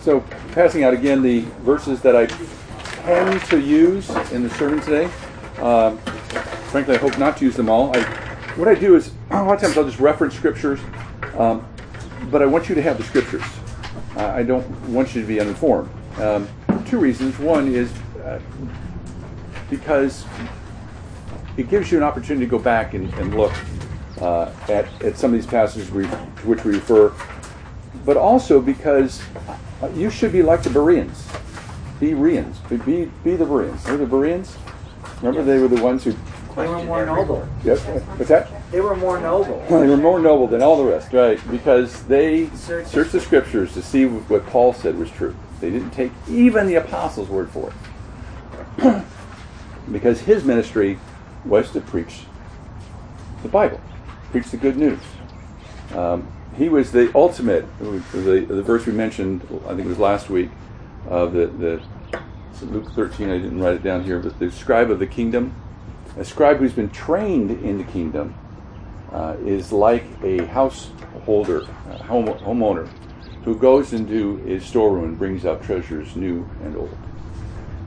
so passing out again the verses that I tend to use in the sermon today. Um, frankly, I hope not to use them all. I, what I do is a lot of times I'll just reference scriptures, um, but I want you to have the scriptures. Uh, I don't want you to be uninformed. Um, two reasons. One is uh, because it gives you an opportunity to go back and, and look uh, at, at some of these passages we, to which we refer, but also because you should be like the Bereans. Be Bereans. Be, be the Bereans. Remember the Bereans? Remember they were the ones who. They were more noble. Yep. What's that? They were more noble. they were more noble than all the rest, right? Because they searched the scriptures to see what Paul said was true. They didn't take even the apostles' word for it. because his ministry was to preach the Bible, preach the good news. Um, he was the ultimate, the, the verse we mentioned, I think it was last week, of the, the Luke 13, I didn't write it down here, but the scribe of the kingdom. A scribe who's been trained in the kingdom uh, is like a householder, a home, homeowner, who goes into his storeroom and brings out treasures new and old.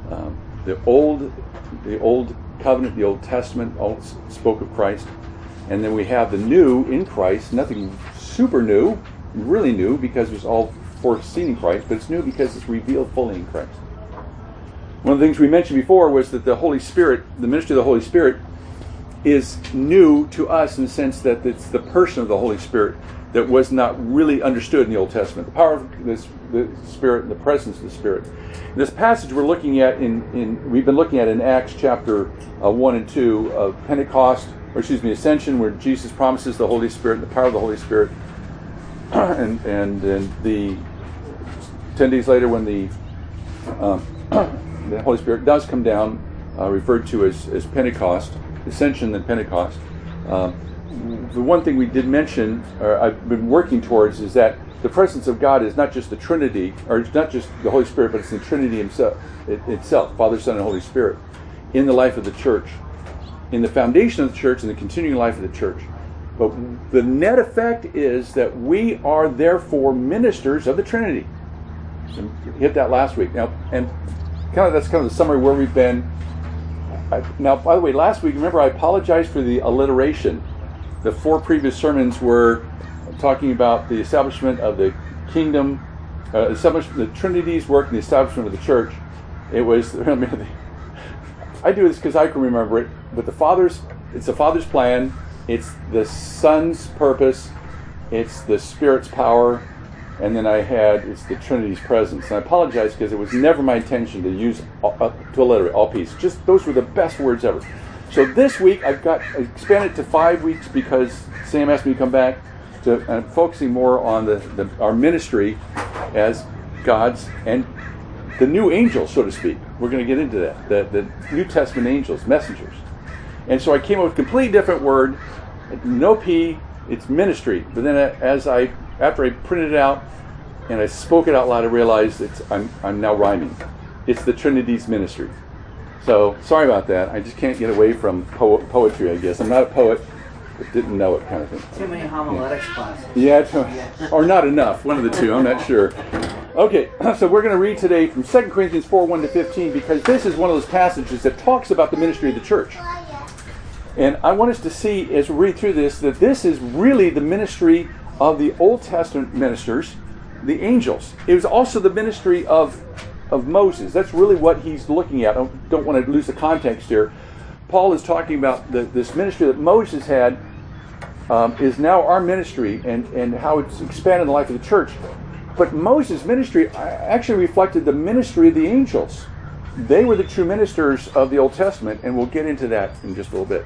Um, the old, the old covenant, the Old Testament, all spoke of Christ, and then we have the new in Christ. Nothing super new, really new, because it was all foreseen in Christ, but it's new because it's revealed fully in Christ. One of the things we mentioned before was that the Holy Spirit, the ministry of the Holy Spirit, is new to us in the sense that it's the person of the Holy Spirit that was not really understood in the Old Testament. The power of this, the Spirit and the presence of the Spirit. This passage we're looking at in, in we've been looking at in Acts chapter uh, one and two of Pentecost, or excuse me, Ascension, where Jesus promises the Holy Spirit, the power of the Holy Spirit, and and the ten days later when the um, the Holy Spirit does come down, uh, referred to as, as Pentecost, Ascension and Pentecost. Um, the one thing we did mention, or I've been working towards, is that the presence of God is not just the Trinity, or it's not just the Holy Spirit, but it's the Trinity himself, it, itself, Father, Son, and Holy Spirit, in the life of the church, in the foundation of the church, and the continuing life of the church. But the net effect is that we are therefore ministers of the Trinity. And hit that last week. Now, and kind of that's kind of the summary where we've been. I, now, by the way, last week, remember I apologized for the alliteration. The four previous sermons were talking about the establishment of the kingdom, uh, establishment the Trinity's work and the establishment of the church. It was. I do this because I can remember it, but the Father's. It's the Father's plan. It's the Son's purpose. It's the Spirit's power and then I had it's the Trinity's presence. And I apologize because it was never my intention to use uh, to alliterate all peace. Just those were the best words ever. So this week I've got expanded to five weeks because Sam asked me to come back to uh, focusing more on the, the, our ministry as God's and the new angels, so to speak. We're going to get into that. The, the New Testament angels, messengers. And so I came up with a completely different word. No P, it's ministry. But then uh, as I after I printed it out and I spoke it out loud, I realized it's, I'm, I'm now rhyming. It's the Trinity's ministry. So sorry about that. I just can't get away from po- poetry, I guess. I'm not a poet, but didn't know it kind of thing. Too many homiletics yeah. classes. Yeah, too, or not enough. One of the two. I'm not sure. Okay, so we're going to read today from 2 Corinthians 4 1 to 15 because this is one of those passages that talks about the ministry of the church. And I want us to see as we read through this that this is really the ministry of the Old Testament ministers, the angels. It was also the ministry of, of Moses. That's really what he's looking at. I don't want to lose the context here. Paul is talking about the, this ministry that Moses had um, is now our ministry and, and how it's expanded the life of the church. But Moses' ministry actually reflected the ministry of the angels. They were the true ministers of the Old Testament, and we'll get into that in just a little bit.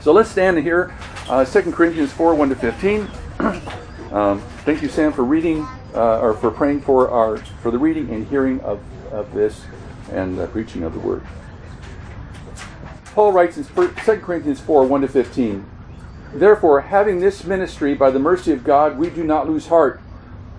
So let's stand here, uh, 2 Corinthians 4 1 to 15. um, thank you, Sam, for reading uh, or for praying for our for the reading and hearing of, of this and the preaching of the word. Paul writes in 2 Corinthians 4 1 to 15. Therefore, having this ministry by the mercy of God, we do not lose heart,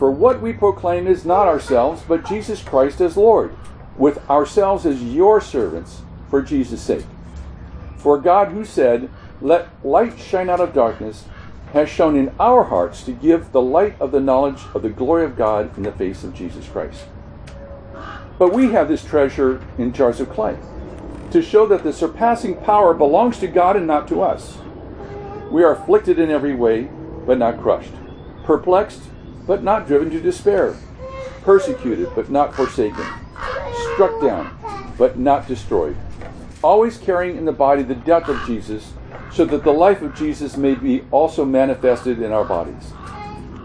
For what we proclaim is not ourselves, but Jesus Christ as Lord, with ourselves as your servants for Jesus' sake. For God, who said, Let light shine out of darkness, has shown in our hearts to give the light of the knowledge of the glory of God in the face of Jesus Christ. But we have this treasure in jars of clay, to show that the surpassing power belongs to God and not to us. We are afflicted in every way, but not crushed, perplexed, but not driven to despair, persecuted, but not forsaken, struck down, but not destroyed, always carrying in the body the death of Jesus so that the life of Jesus may be also manifested in our bodies.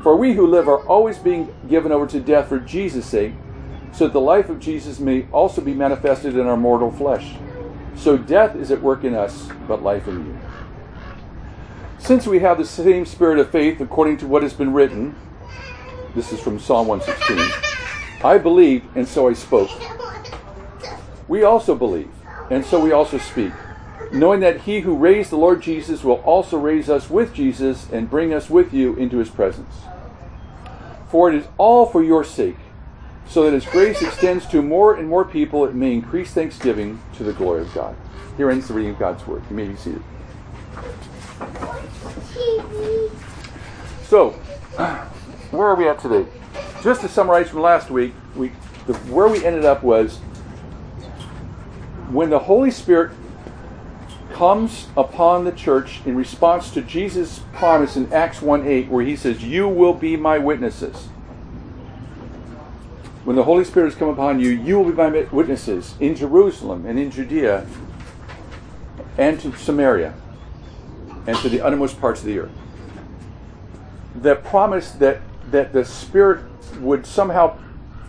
For we who live are always being given over to death for Jesus' sake, so that the life of Jesus may also be manifested in our mortal flesh. So death is at work in us, but life in you. Since we have the same spirit of faith according to what has been written, this is from Psalm 116, I believed, and so I spoke. We also believe, and so we also speak knowing that he who raised the Lord Jesus will also raise us with Jesus and bring us with you into his presence. For it is all for your sake, so that as grace extends to more and more people, it may increase thanksgiving to the glory of God. Here ends the reading of God's word. You may be seated. So, where are we at today? Just to summarize from last week, we the, where we ended up was when the Holy Spirit comes upon the church in response to Jesus' promise in Acts 1 8, where he says, You will be my witnesses. When the Holy Spirit has come upon you, you will be my witnesses in Jerusalem and in Judea and to Samaria and to the uttermost parts of the earth. The promise that, that the Spirit would somehow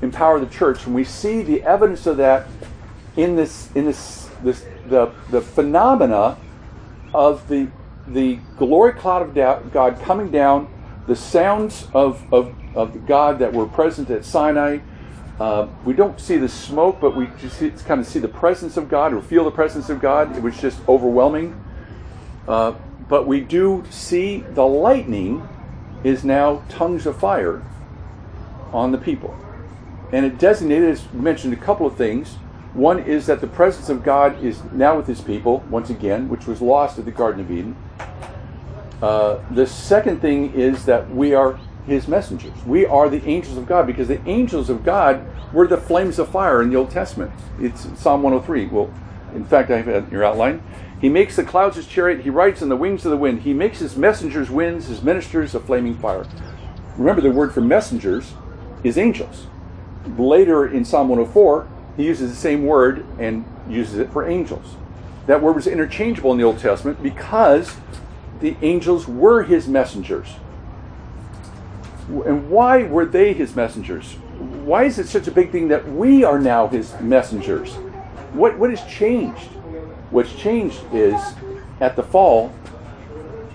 empower the church, and we see the evidence of that in this in this this the, the phenomena of the, the glory cloud of God coming down, the sounds of, of, of God that were present at Sinai. Uh, we don't see the smoke, but we just see, kind of see the presence of God or feel the presence of God. It was just overwhelming. Uh, but we do see the lightning is now tongues of fire on the people. And it designated, as mentioned, a couple of things. One is that the presence of God is now with his people, once again, which was lost at the Garden of Eden. Uh, the second thing is that we are his messengers. We are the angels of God because the angels of God were the flames of fire in the Old Testament. It's Psalm 103. Well, in fact, I have your outline. He makes the clouds his chariot. He rides on the wings of the wind. He makes his messengers winds, his ministers a flaming fire. Remember, the word for messengers is angels. Later in Psalm 104, he uses the same word and uses it for angels. That word was interchangeable in the Old Testament because the angels were his messengers. And why were they his messengers? Why is it such a big thing that we are now his messengers? What, what has changed? What's changed is at the fall,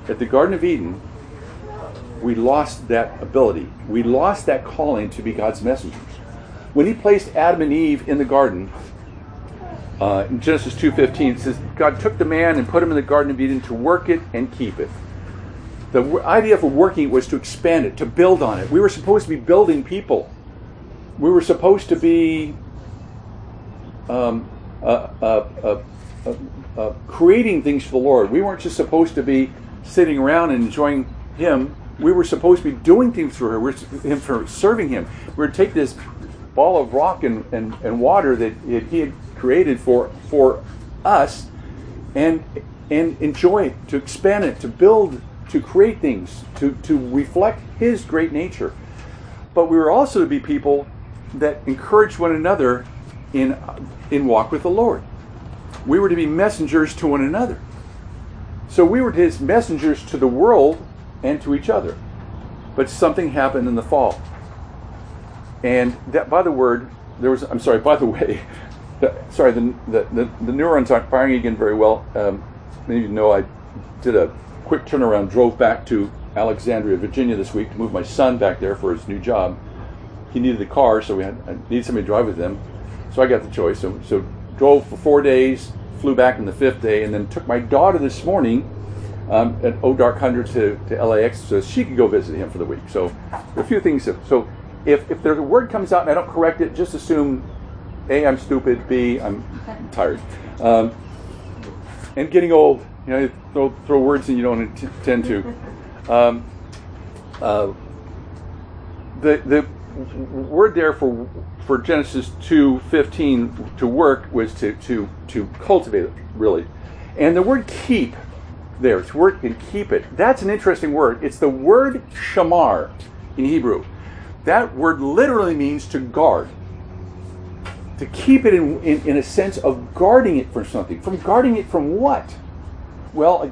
at the Garden of Eden, we lost that ability. We lost that calling to be God's messengers when he placed Adam and Eve in the garden, uh, in Genesis 2.15, it says, God took the man and put him in the Garden of Eden to work it and keep it. The idea for working was to expand it, to build on it. We were supposed to be building people. We were supposed to be um, uh, uh, uh, creating things for the Lord. We weren't just supposed to be sitting around and enjoying Him. We were supposed to be doing things for Him, him for serving Him. We were to take this ball of rock and, and, and water that it, he had created for for us and and enjoy it, to expand it, to build, to create things, to, to reflect his great nature. But we were also to be people that encourage one another in in walk with the Lord. We were to be messengers to one another. So we were his messengers to the world and to each other. But something happened in the fall. And that, by the word, there was, I'm sorry, by the way, the, sorry, the, the, the, neurons aren't firing again very well. Um, many of you know I did a quick turnaround, drove back to Alexandria, Virginia this week to move my son back there for his new job. he needed a car, so we had I needed somebody to drive with him. So I got the choice. So so drove for four days, flew back on the fifth day, and then took my daughter this morning um, at O Dark Hundred to, to LAX so she could go visit him for the week. So a few things. So if if there's a word comes out and I don't correct it, just assume a I'm stupid, b I'm tired, um, and getting old. You know, you throw, throw words and you don't intend to. Um, uh, the the word there for for Genesis two fifteen to work was to to to cultivate it really, and the word keep there to work and keep it. That's an interesting word. It's the word shamar in Hebrew. That word literally means to guard. To keep it in, in, in a sense of guarding it from something. From guarding it from what? Well,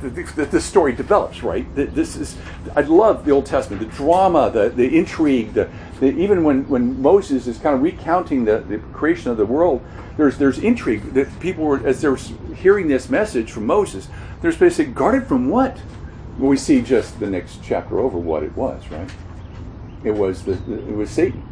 the, the, story develops, right? This is, I love the Old Testament, the drama, the, the intrigue, the, the, even when, when Moses is kind of recounting the, the creation of the world, there's, there's intrigue. That people were, as they're hearing this message from Moses, they're basically guarded from what? Well, we see just the next chapter over what it was, right? It was the, it was Satan.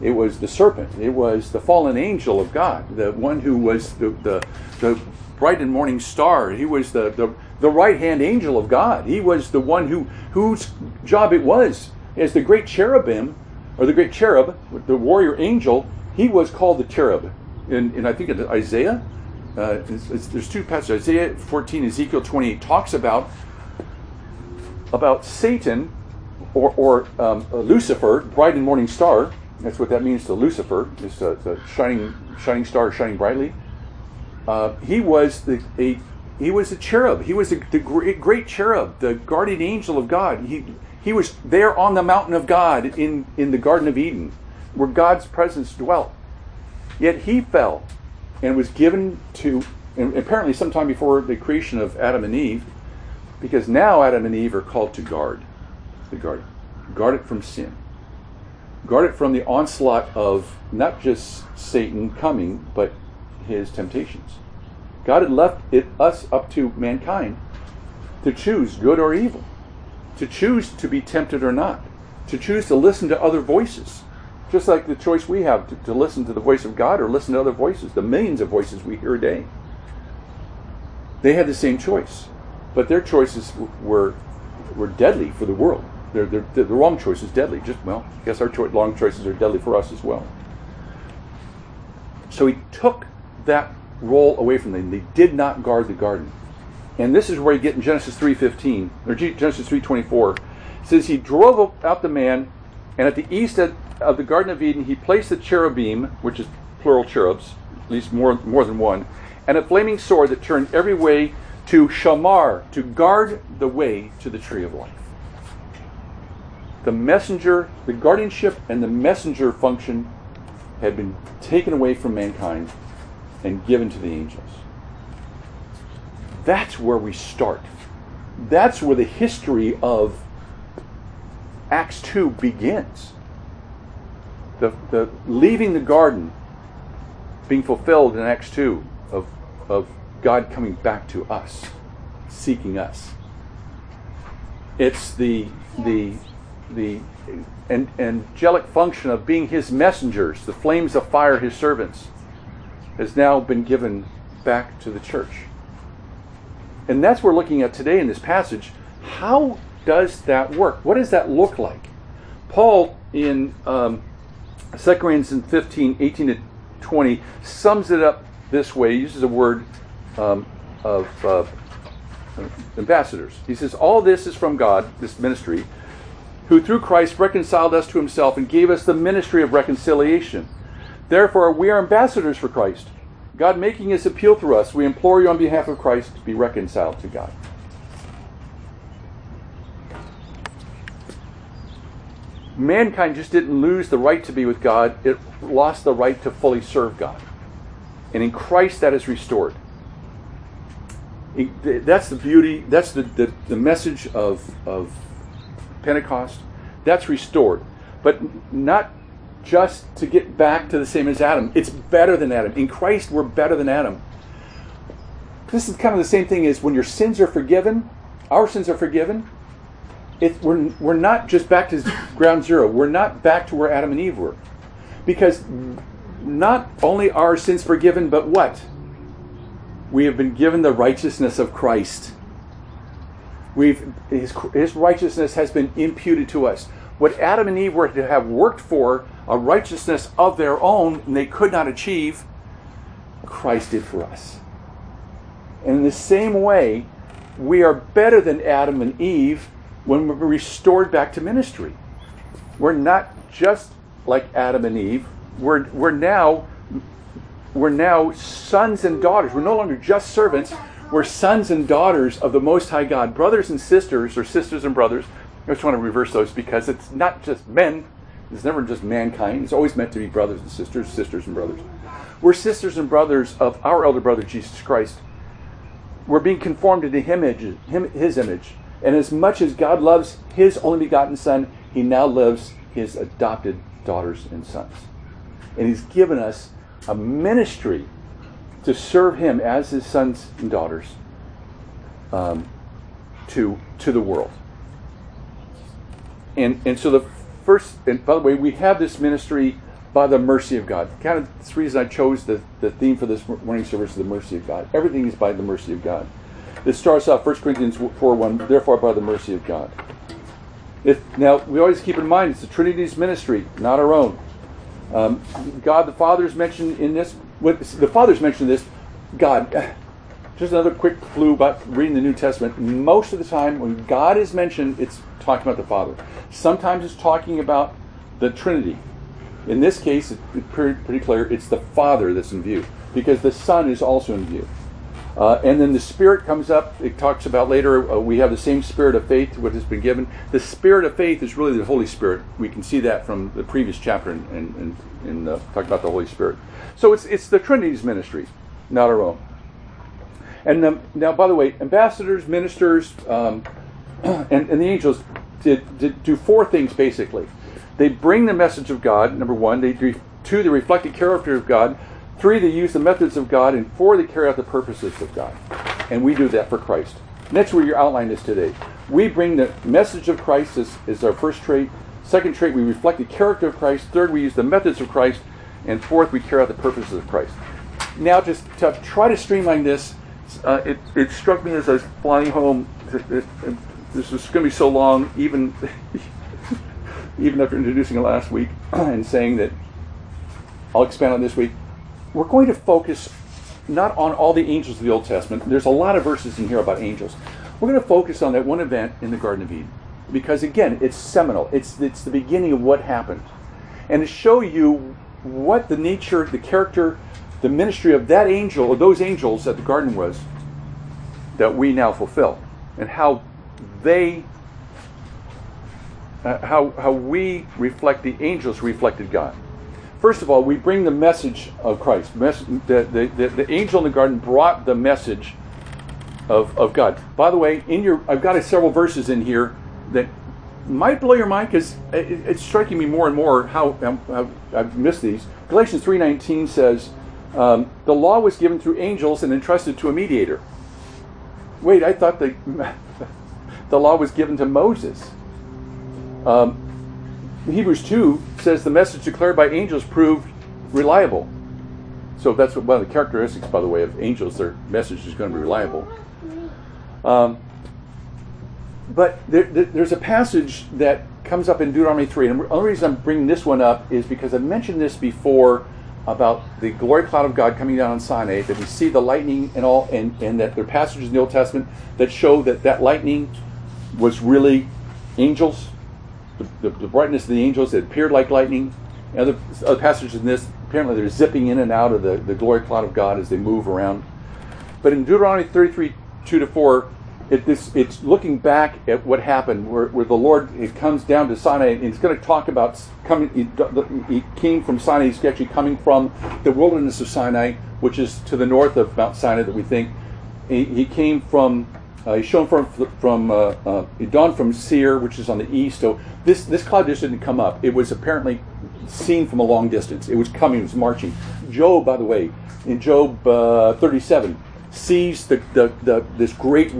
It was the serpent. It was the fallen angel of God, the one who was the, the, the bright and morning star. He was the, the the right hand angel of God. He was the one who whose job it was as the great cherubim, or the great cherub, the warrior angel. He was called the cherub, and, and I think in Isaiah, uh, it's, it's, there's two passages. Isaiah 14, Ezekiel 28 talks about about Satan or, or um, Lucifer, bright and morning star. That's what that means to Lucifer. Is a shining shining star, shining brightly. Uh, he was the, a he was a cherub. He was a, the great, great cherub, the guardian angel of God. He, he was there on the mountain of God in, in the Garden of Eden, where God's presence dwelt. Yet he fell and was given to, and apparently sometime before the creation of Adam and Eve, because now Adam and Eve are called to guard the garden. Guard it from sin. Guard it from the onslaught of not just Satan coming, but his temptations. God had left it us up to mankind to choose good or evil, to choose to be tempted or not, to choose to listen to other voices, just like the choice we have to, to listen to the voice of God or listen to other voices, the millions of voices we hear a day. They had the same choice, but their choices were were deadly for the world. They're, they're, the wrong choice is deadly. Just well, I guess our wrong choices are deadly for us as well. So he took that role away from them. They did not guard the garden. And this is where you get in Genesis 3.15, or Genesis 3.24. Says, He drove out the man, and at the east of the Garden of Eden, he placed the cherubim, which is plural cherubs, at least more, more than one, and a flaming sword that turned every way to shamar, to guard the way to the tree of life. The messenger, the guardianship and the messenger function had been taken away from mankind and given to the angels. That's where we start. That's where the history of Acts 2 begins. The, the leaving the garden being fulfilled in Acts 2 of, of God coming back to us, seeking us. It's the, the, the angelic function of being his messengers, the flames of fire, his servants has now been given back to the church. And that's what we're looking at today in this passage. How does that work? What does that look like? Paul in um, 2 Corinthians 15, 18 to 20 sums it up this way. He uses a word um, of uh, ambassadors. He says, All this is from God, this ministry, who through Christ reconciled us to himself and gave us the ministry of reconciliation Therefore, we are ambassadors for Christ. God making his appeal through us, we implore you on behalf of Christ to be reconciled to God. Mankind just didn't lose the right to be with God, it lost the right to fully serve God. And in Christ, that is restored. That's the beauty, that's the, the, the message of, of Pentecost. That's restored. But not just to get back to the same as Adam. It's better than Adam. In Christ, we're better than Adam. This is kind of the same thing as when your sins are forgiven, our sins are forgiven. it, we're, we're not just back to ground zero. We're not back to where Adam and Eve were. Because not only are sins forgiven, but what? We have been given the righteousness of Christ. We've, his, his righteousness has been imputed to us. What Adam and Eve were to have worked for, a righteousness of their own, and they could not achieve, Christ did for us. And in the same way, we are better than Adam and Eve when we're restored back to ministry. We're not just like Adam and Eve. We're, we're now we're now sons and daughters. We're no longer just servants. We're sons and daughters of the Most High God, brothers and sisters, or sisters and brothers. I just want to reverse those because it's not just men. It's never just mankind. It's always meant to be brothers and sisters, sisters and brothers. We're sisters and brothers of our elder brother Jesus Christ. We're being conformed to the image, him, His image. And as much as God loves His only begotten Son, He now loves His adopted daughters and sons. And He's given us a ministry to serve Him as His sons and daughters um, to, to the world. And, and so the first, and by the way, we have this ministry by the mercy of God. Kind of this reason I chose the, the theme for this morning service is the mercy of God. Everything is by the mercy of God. It starts off 1 Corinthians 4 1, therefore by the mercy of God. If, now, we always keep in mind it's the Trinity's ministry, not our own. Um, God the Father is mentioned in this. the Father's mentioned in this. God. Just another quick clue about reading the New Testament. Most of the time, when God is mentioned, it's talking about the Father. Sometimes it's talking about the Trinity. In this case, it's pretty, clear it's the Father that's in view because the Son is also in view. Uh, and then the Spirit comes up. It talks about later, uh, we have the same Spirit of faith, what has been given. The Spirit of faith is really the Holy Spirit. We can see that from the previous chapter and in, in, in, uh, talk about the Holy Spirit. So it's, it's the Trinity's ministry, not our own. And um, now, by the way, ambassadors, ministers, um, and, and, the angels did, did, do four things basically. They bring the message of God, number one. They do, two, they reflect the character of God. Three, they use the methods of God. And four, they carry out the purposes of God. And we do that for Christ. And that's where your outline is today. We bring the message of Christ as, as our first trait. Second trait, we reflect the character of Christ. Third, we use the methods of Christ. And fourth, we carry out the purposes of Christ. Now, just to try to streamline this, uh, it, it struck me as I was flying home. This is going to be so long, even even after introducing it last week and saying that I'll expand on this week. We're going to focus not on all the angels of the Old Testament. There's a lot of verses in here about angels. We're going to focus on that one event in the Garden of Eden because again, it's seminal. It's it's the beginning of what happened, and to show you what the nature, the character, the ministry of that angel or those angels that the garden was that we now fulfill, and how they uh, how, how we reflect the angels reflected God. First of all, we bring the message of Christ. the, the, the, the, angel in the garden brought the message of, of God. By the way, in your I've got several verses in here that might blow your mind because it, it's striking me more and more how, how, I've missed these. Galatians 3.19 says, um, the law was given through angels and entrusted to a mediator. Wait, I thought the, the law was given to Moses. Um, Hebrews 2 says the message declared by angels proved reliable. So that's one of the characteristics, by the way, of angels. Their message is going to be reliable. Um, but there, there's a passage that comes up in Deuteronomy 3. And the only reason I'm bringing this one up is because I've mentioned this before about the glory cloud of God coming down on Sinai, that we see the lightning and all, and, and that there are passages in the Old Testament that show that that lightning was really angels the, the, brightness of the angels that appeared like lightning. Other, other passages in this, apparently they're zipping in and out of the, the glory cloud of God as they move around. But in Deuteronomy 33, 2 to 4, it, this, it's looking back at what happened, where, where the Lord it comes down to Sinai, and he's going to talk about coming. He, he, came from Sinai. He's actually coming from the wilderness of Sinai, which is to the north of Mount Sinai that we think. He, he came from uh, he's shown from from uh, uh, dawned from Seir, which is on the east. So this this cloud just didn't come up. It was apparently seen from a long distance. It was coming. It was marching. Job, by the way, in Job uh, 37, sees the, the, the this great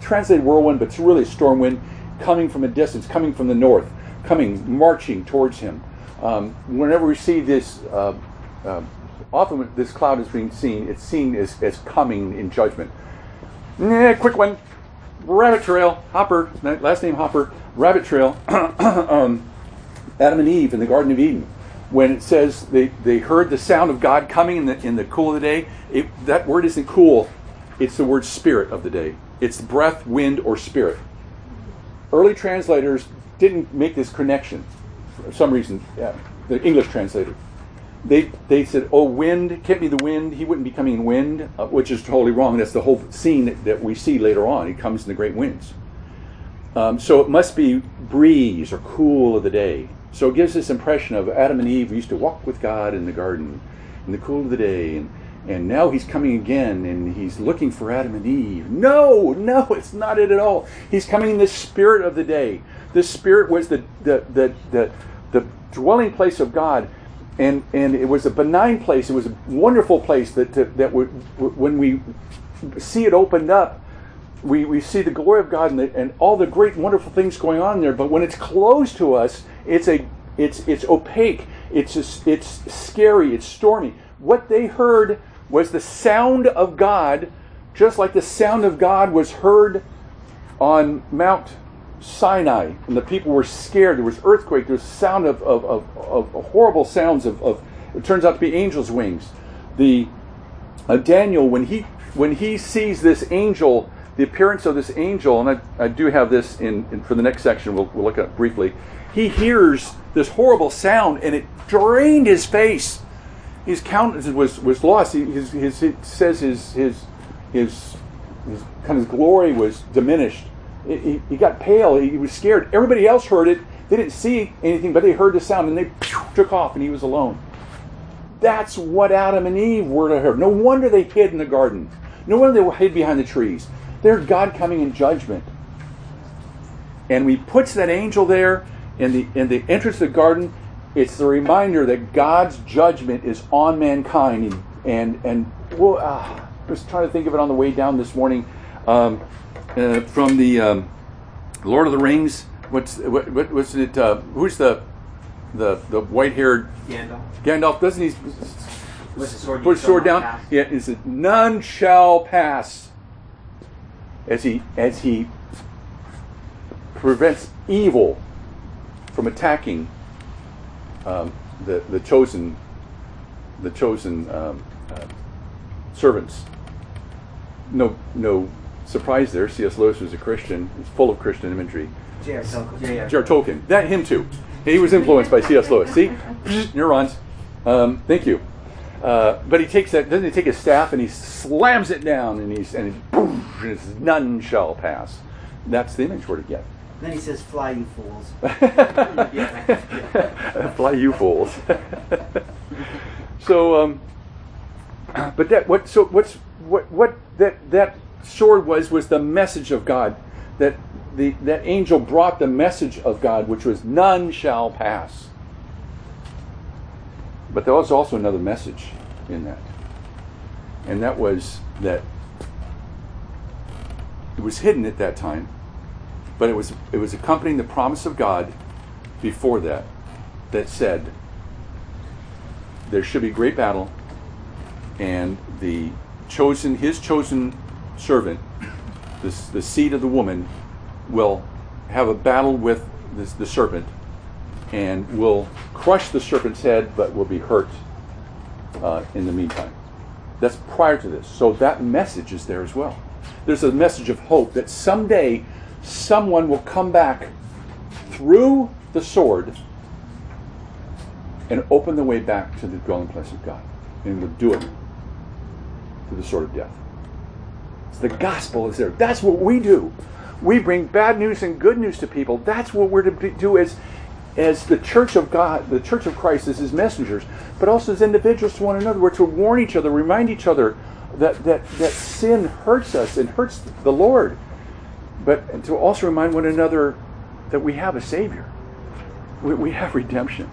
translated whirlwind, but it's really a storm wind. coming from a distance, coming from the north, coming, marching towards him. Um, whenever we see this, uh, uh, often this cloud is being seen, it's seen as, as coming in judgment. Nah, quick one. Rabbit Trail, Hopper, last name Hopper, Rabbit Trail, um, Adam and Eve in the Garden of Eden. When it says they, they heard the sound of God coming in the, in the cool of the day, it, that word isn't cool, it's the word spirit of the day. It's breath, wind, or spirit. Early translators didn't make this connection for some reason. Yeah, the English translator. They, they said, oh, wind, can't be the wind. He wouldn't be coming in wind, uh, which is totally wrong. That's the whole scene that, that we see later on. He comes in the great winds. Um, so it must be breeze or cool of the day. So it gives this impression of Adam and Eve used to walk with God in the garden in the cool of the day. And, and now he's coming again and he's looking for Adam and Eve. No, no, it's not it at all. He's coming in the spirit of the day. The spirit was the, the, the, the, the dwelling place of God and and it was a benign place. It was a wonderful place that that, that would, when we see it opened up, we, we see the glory of God and, the, and all the great wonderful things going on there. But when it's closed to us, it's a it's it's opaque. It's just, it's scary. It's stormy. What they heard was the sound of God, just like the sound of God was heard on Mount Sinai, and the people were scared. There was earthquake. There was sound of, of, of, of horrible sounds of, of, it turns out to be angels' wings. The uh, Daniel, when he when he sees this angel, the appearance of this angel, and I, I do have this in, in for the next section. We'll, we'll look at briefly. He hears this horrible sound, and it drained his face. His countenance was was lost. He, his, his, it says his his his his kind of glory was diminished he, he got pale. He was scared. Everybody else heard it. They didn't see anything, but they heard the sound and they took off and he was alone. That's what Adam and Eve were to her. No wonder they hid in the garden. No wonder they hid behind the trees. They're God coming in judgment. And he puts that angel there in the in the entrance of the garden. It's the reminder that God's judgment is on mankind. And and, and well, uh, I was trying to think of it on the way down this morning. Um, uh, from the um, Lord of the Rings. What's what, what was it? Uh, who's the the the white haired Gandalf? Gandalf doesn't he the sword, put his sword down? pass. Yeah, said, "None shall pass." As he as he prevents evil from attacking um, the the chosen the chosen um, uh, servants. No no surprise there. C.S. Lewis was a Christian. He's full of Christian imagery. J.R. Tolkien. J.R. Tolkien. That him too. He was influenced by C.S. Lewis. See, neurons. Um, thank you. Uh, but he takes that. Doesn't he take his staff and he slams it down and he's and, he, boom, and it's, none shall pass. That's the image we're to get. Then he says, "Fly, you fools." Fly you fools. so, um, but that what? So what's what? What that that sword was was the message of God. That the that angel brought the message of God, which was none shall pass. But there was also another message in that, and that was that it was hidden at that time, but it was it was accompanying the promise of God before that that said there should be great battle and the chosen his chosen servant the seed of the woman will have a battle with this, the serpent and will crush the serpent's head but will be hurt uh, in the meantime that's prior to this so that message is there as well there's a message of hope that someday someone will come back through the sword and open the way back to the dwelling place of God. And will do it through the sword of death. So the gospel is there. That's what we do. We bring bad news and good news to people. That's what we're to do as, as the church of God, the church of Christ, as his messengers, but also as individuals to one another. We're to warn each other, remind each other that, that, that sin hurts us and hurts the Lord. But to also remind one another that we have a Savior. We, we have redemption.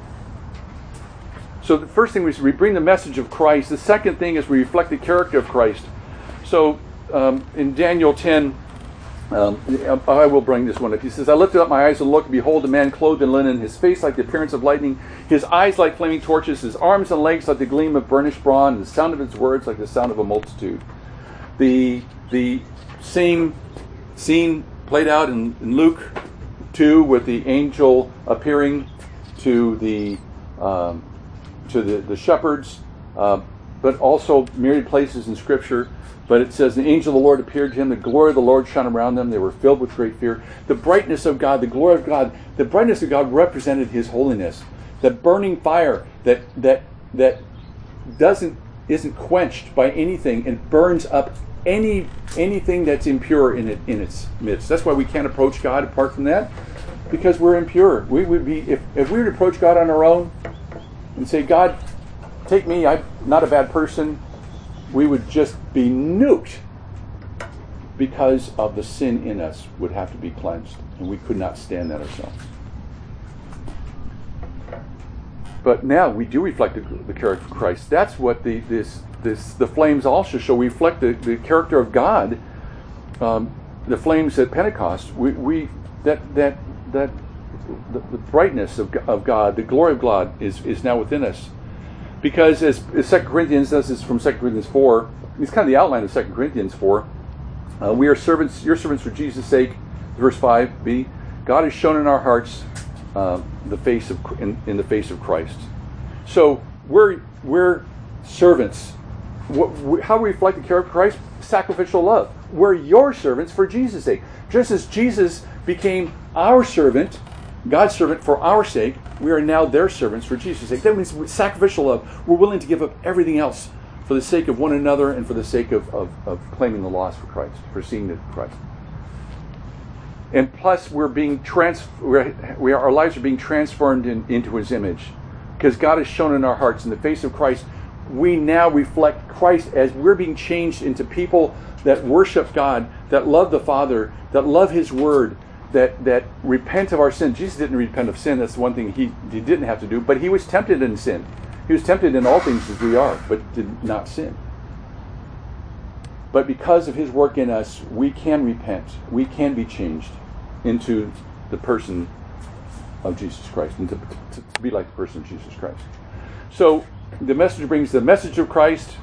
So the first thing is we bring the message of Christ. The second thing is we reflect the character of Christ. So um, in Daniel 10, Um, I will bring this one up. He says, I lifted up my eyes and looked, and behold, a man clothed in linen, his face like the appearance of lightning, his eyes like flaming torches, his arms and legs like the gleam of burnished bronze, and the sound of his words like the sound of a multitude. The, the same scene played out in, in Luke 2 with the angel appearing to the, um, to the, the shepherds, uh, but also myriad places in Scripture but it says, The angel of the Lord appeared to him, the glory of the Lord shone around them, they were filled with great fear. The brightness of God, the glory of God, the brightness of God represented his holiness. The burning fire that that that doesn't isn't quenched by anything and burns up any anything that's impure in it in its midst. That's why we can't approach God apart from that. Because we're impure. We would be if, if we were to approach God on our own and say, God, take me, I'm not a bad person, we would just be nuked because of the sin in us would have to be cleansed, and we could not stand that ourselves. But now we do reflect the, character of Christ. That's what the this this the flames also show. We reflect the, the character of God. Um, the flames at Pentecost. We, we that that that the, the brightness of, of God, the glory of God, is is now within us because as, as 2 Corinthians, this is from 2 Corinthians 4, it's kind of the outline of 2 Corinthians 4. Uh, we are servants, your servants for Jesus' sake. Verse 5b, God has shown in our hearts uh, the face of in, in, the face of Christ. So we're we're servants. What, how we reflect the character of Christ? Sacrificial love. We're your servants for Jesus' sake. Just as Jesus became our servant God's servant for our sake, we are now their servants for Jesus' sake. That means sacrificial love. We're willing to give up everything else for the sake of one another and for the sake of, of, of claiming the loss for Christ, for seeing the Christ. And plus, we're being trans, we're, we are, our lives are being transformed in, into His image, because God has shown in our hearts, in the face of Christ, we now reflect Christ as we're being changed into people that worship God, that love the Father, that love His Word, that that repent of our sin. Jesus didn't repent of sin. That's one thing he, he didn't have to do. But he was tempted in sin. He was tempted in all things as we are, but did not sin. But because of his work in us, we can repent. We can be changed into the person of Jesus Christ, and to, to, to be like the person of Jesus Christ. So the message brings the message of Christ,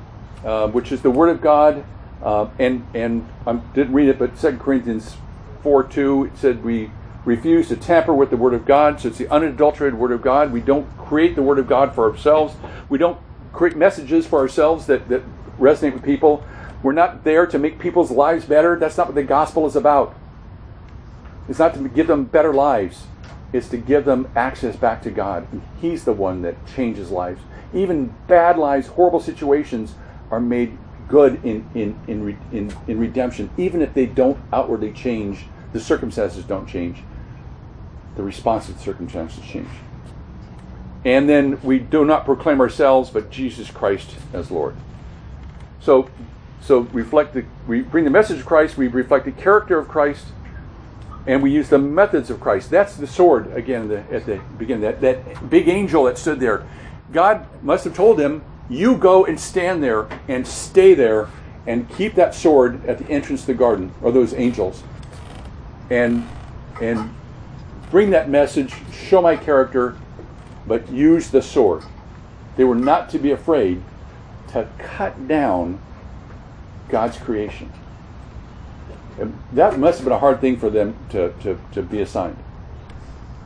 uh, which is the Word of God, uh, and and I didn't read it, but Second Corinthians 4 2, it said we refuse to tamper with the Word of God. So it's the unadulterated Word of God. We don't create the Word of God for ourselves. We don't create messages for ourselves that, that resonate with people. We're not there to make people's lives better. That's not what the gospel is about. It's not to give them better lives, it's to give them access back to God. And He's the one that changes lives. Even bad lives, horrible situations are made good in, in, in, in, in redemption, even if they don't outwardly change, the circumstances don't change, the response to the circumstances change. And then we do not proclaim ourselves, but Jesus Christ as Lord. So, so reflect the, we bring the message of Christ, we reflect the character of Christ, and we use the methods of Christ. That's the sword again the, at the beginning. That that big angel that stood there, God must have told him, you go and stand there and stay there and keep that sword at the entrance to the garden, or those angels, and and bring that message, show my character, but use the sword. They were not to be afraid to cut down God's creation. And that must have been a hard thing for them to, to, to be assigned.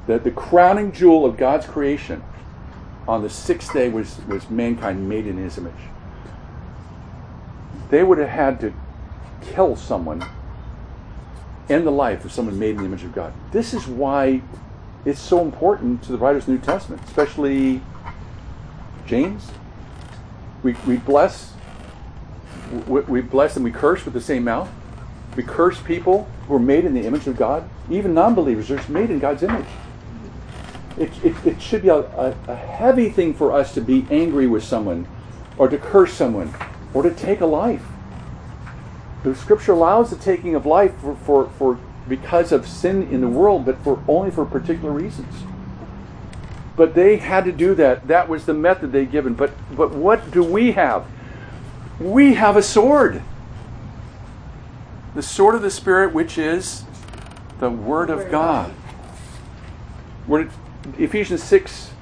That the crowning jewel of God's creation on the sixth day was, was mankind made in his image. They would have had to kill someone, end the life of someone made in the image of God. This is why it's so important to the writers of the New Testament, especially James. We, we bless we, bless and we curse with the same mouth. We curse people who are made in the image of God. Even non-believers are made in God's image it, it, it should be a, a, a, heavy thing for us to be angry with someone or to curse someone or to take a life. The scripture allows the taking of life for, for, for because of sin in the world, but for only for particular reasons. But they had to do that. That was the method they given. But but what do we have? We have a sword. the sword of the Spirit, which is the Word of God. Word, Ephesians 6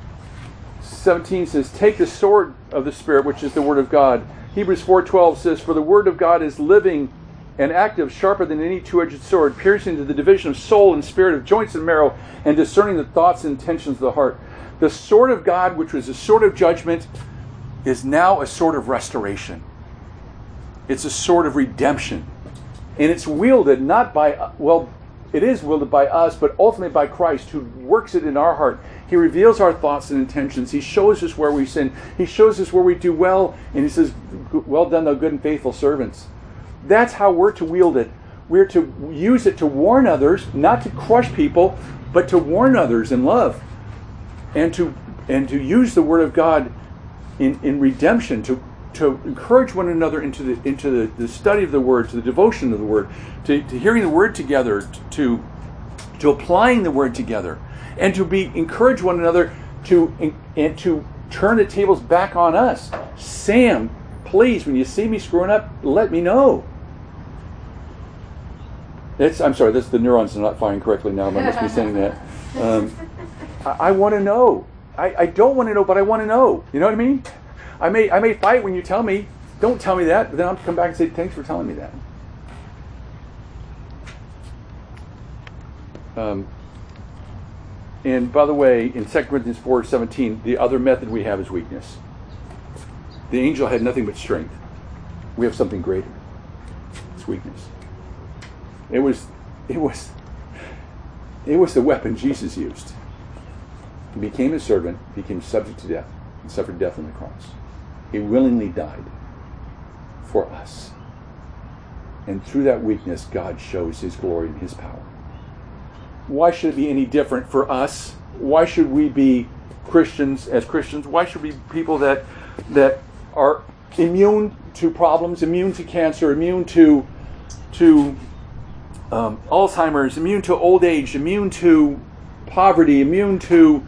17 says, Take the sword of the Spirit, which is the Word of God. Hebrews 4.12 says, For the Word of God is living and active, sharper than any two-edged sword, piercing to the division of soul and spirit, of joints and marrow, and discerning the thoughts and intentions of the heart. The sword of God, which was a sword of judgment, is now a sword of restoration. It's a sword of redemption. And it's wielded not by, well, it is wielded by us, but ultimately by Christ, who works it in our heart. He reveals our thoughts and intentions. He shows us where we sin. He shows us where we do well. And He says, Well done, thou good and faithful servants. That's how we're to wield it. We're to use it to warn others, not to crush people, but to warn others in love. And to and to use the word of God in, in redemption, to to encourage one another into the into the, the study of the word, to the devotion of the word, to, to hearing the word together, to to applying the word together, and to be encourage one another to and to turn the tables back on us. Sam, please, when you see me screwing up, let me know. It's, I'm sorry, this, the neurons are not firing correctly now. I must be saying that. Um, I, I want to know. I, I don't want to know, but I want to know. You know what I mean? I may I may fight when you tell me. Don't tell me that, but then I'll come back and say thanks for telling me that. Um, and by the way, in 2 Corinthians 4 17, the other method we have is weakness. The angel had nothing but strength. We have something greater. It's weakness. It was it was it was the weapon Jesus used. He became a servant, became subject to death, and suffered death on the cross. He willingly died for us. And through that weakness, God shows his glory and his power. Why should it be any different for us? Why should we be Christians as Christians? Why should we be people that that are immune to problems, immune to cancer, immune to to um, Alzheimer's, immune to old age, immune to poverty, immune to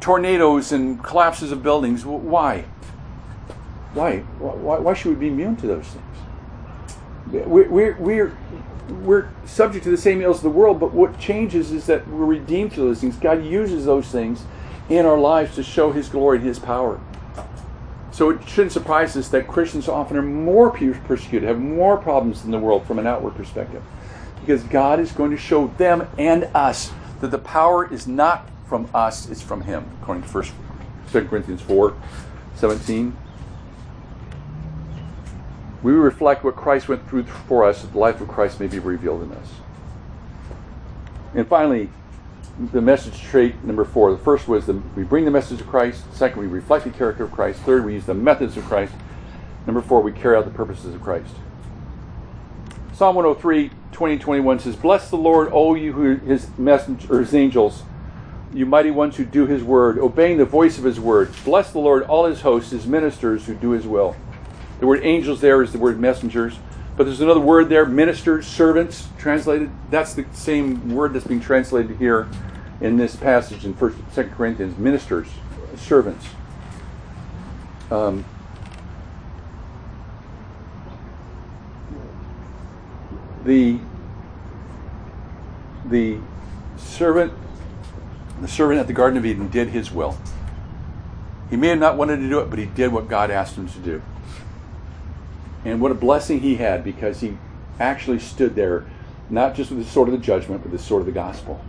tornadoes and collapses of buildings? Why? Why? Why, why should we be immune to those things? We're, we're, we're, we're subject to the same ills of the world, but what changes is that we're redeemed through those things. God uses those things in our lives to show His glory and His power. So it shouldn't surprise us that Christians often are more persecuted, have more problems in the world from an outward perspective. Because God is going to show them and us that the power is not from us, it's from Him, according to 1 2 Corinthians 4 17 we reflect what Christ went through for us, that the life of Christ may be revealed in us. And finally, the message trait number four. The first was the, we bring the message of Christ. Second, we reflect the character of Christ. Third, we use the methods of Christ. Number four, we carry out the purposes of Christ. Psalm 103, 20, 21 says, Bless the Lord, O you who his messengers, or his angels, you mighty ones who do his word, obeying the voice of his word. Bless the Lord, all his hosts, his ministers who do his will. The word angels there is the word messengers. But there's another word there, ministers, servants, translated. That's the same word that's being translated here in this passage in First, Second Corinthians. Ministers, servants. Um, the the servant the servant at the Garden of Eden did his will. He may have not wanted to do it, but he did what God asked him to do. And what a blessing he had because he actually stood there, not just with the sword of the judgment, but the sword of the gospel.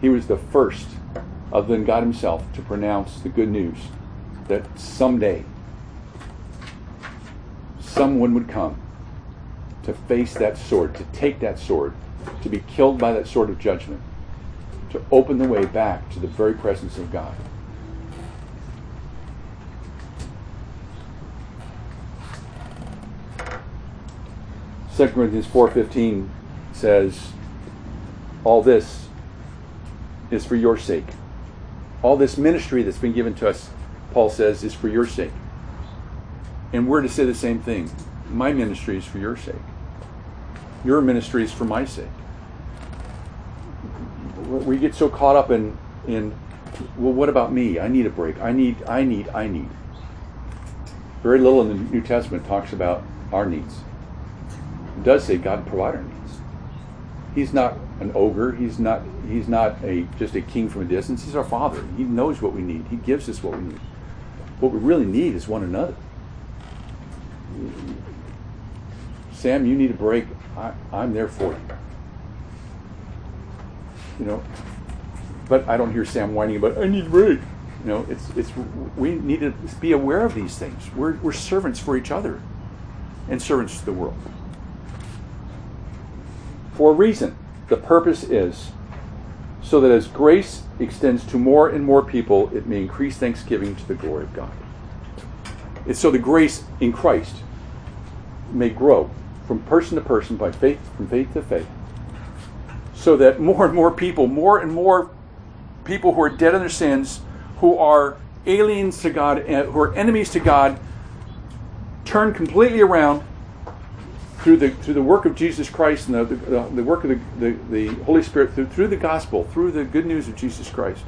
He was the first, other than God himself, to pronounce the good news that someday someone would come to face that sword, to take that sword, to be killed by that sword of judgment, to open the way back to the very presence of God. 2 Corinthians 4.15 says, all this is for your sake. All this ministry that's been given to us, Paul says, is for your sake. And we're to say the same thing. My ministry is for your sake. Your ministry is for my sake. We get so caught up in, in well, what about me? I need a break. I need, I need, I need. Very little in the New Testament talks about our needs. Does say God provides our needs. He's not an ogre. He's not. He's not a just a king from a distance. He's our Father. He knows what we need. He gives us what we need. What we really need is one another. Sam, you need a break. I, I'm there for you. You know, but I don't hear Sam whining about I need a break. You know, it's it's we need to be aware of these things. We're we're servants for each other, and servants to the world. For a reason, the purpose is so that as grace extends to more and more people, it may increase thanksgiving to the glory of God. It's so the grace in Christ may grow from person to person by faith, from faith to faith, so that more and more people, more and more people who are dead in their sins, who are aliens to God, eh, who are enemies to God, turn completely around through the through the work of Jesus Christ and the, the, uh, the work of the, the, the, Holy Spirit through, through the gospel, through the good news of Jesus Christ.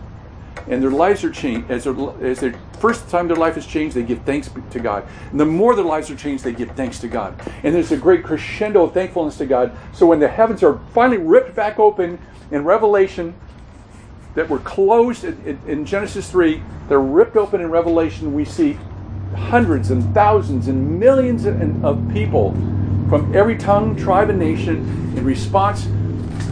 And their lives are changed. As, their, as their first time their life is changed, they give thanks to God. And the more their lives are changed, they give thanks to God. And there's a great crescendo of thankfulness to God. So when the heavens are finally ripped back open in Revelation, that were closed in, in Genesis 3, they're ripped open in Revelation. We see hundreds and thousands and millions of people from every tongue, tribe, and nation in response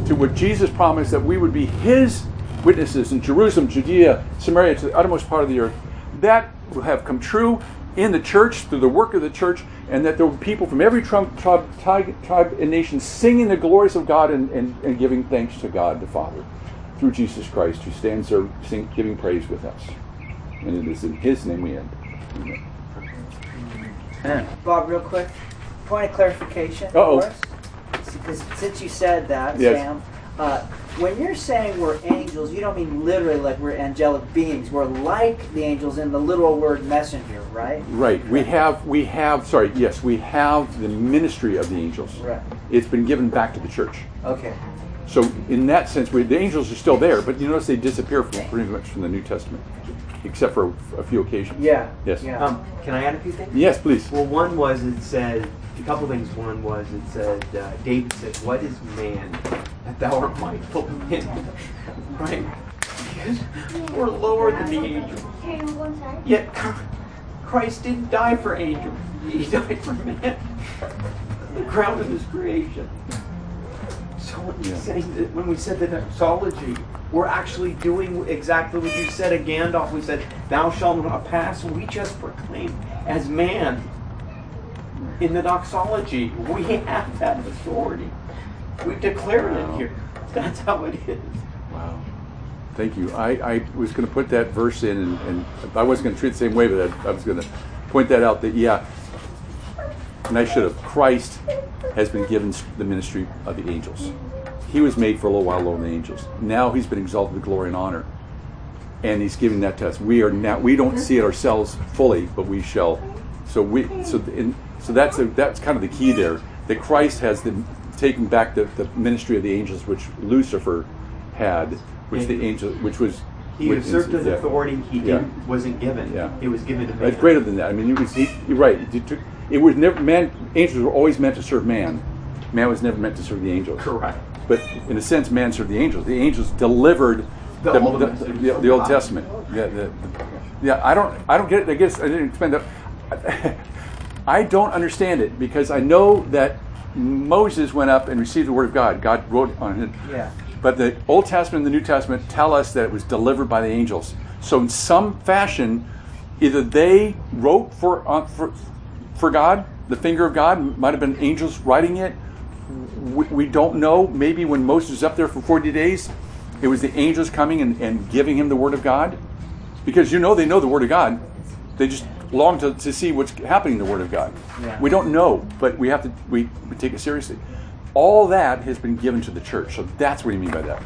to what Jesus promised that we would be His witnesses in Jerusalem, Judea, Samaria, to the uttermost part of the earth. That will have come true in the church through the work of the church, and that there will be people from every tribe, tribe, tribe and nation singing the glories of God and, and, and, giving thanks to God the Father through Jesus Christ, who stands there sing, giving praise with us. And it is in His name we end. Amen. Bob, real quick point of clarification Uh-oh. for us? Because since you said that, Yes. Sam, uh, when you're saying we're angels, you don't mean literally like we're angelic beings. We're like the angels in the literal word messenger, right? Right. We have we have sorry, yes, we have the ministry of the angels. Right. It's been given back to the church. Okay. So in that sense, we, the angels are still there, but you notice they disappear from pretty much from the New Testament, except for a few occasions. Yeah. Yes. Yeah. Um, can I add a few things? Yes, please. Well, one was it said a couple things. One was it said uh, David said, "What is man that thou art mindful of him?" right? Because we're lower than the angels. Yet Christ didn't die for angels. He died for man, the crown of his creation. So when, Yeah. saying that, when we said the doxology, we're actually doing exactly what you said at Gandalf. We said, "Thou shalt not pass." We just proclaim as man in the doxology. We have that authority. We've declared Wow. it here. That's how it is. Wow. Thank you. I, I was going to put that verse in, and, and I wasn't going to treat it the same way, but I, I was going to point that out that, yeah, and I should have. Christ has been given the ministry of the angels. He was made for a little while lower than the angels. Now he's been exalted to glory and honor, and he's giving that to us. We are now we don't mm-hmm. see it ourselves fully, but we shall. So we so in, so that's a, that's kind of the key there. That Christ has the, taken back the, the ministry of the angels, which Lucifer had, which the angel, which was He which- usurped his authority he Yeah. didn't, wasn't given. Yeah. It was given to man. It's greater than that. I mean, it was, he, you're right. It, took, it was never man. Angels were always meant to serve man. Man was never meant to serve the angels. Correct. But in a sense, man served the angels. The angels delivered The the, Old the, Testament the- the Old Testament. Yeah, the, the- yeah. I don't. I don't get it. I guess I didn't explain that. I don't understand it because I know that Moses went up and received the word of God. God wrote on it. Yeah. But the Old Testament and the New Testament tell us that it was delivered by the angels. So in some fashion, either they wrote for uh, for, for God, the finger of God might have been angels writing it. We, we don't know. Maybe when Moses was up there for 40 days, it was the angels coming and, and giving him the word of God. Because you know they know the word of God. They just long to, to see what's happening in the word of God. Yeah. We don't know, but we have to we, we take it seriously. All that has been given to the church. So that's what you mean by that.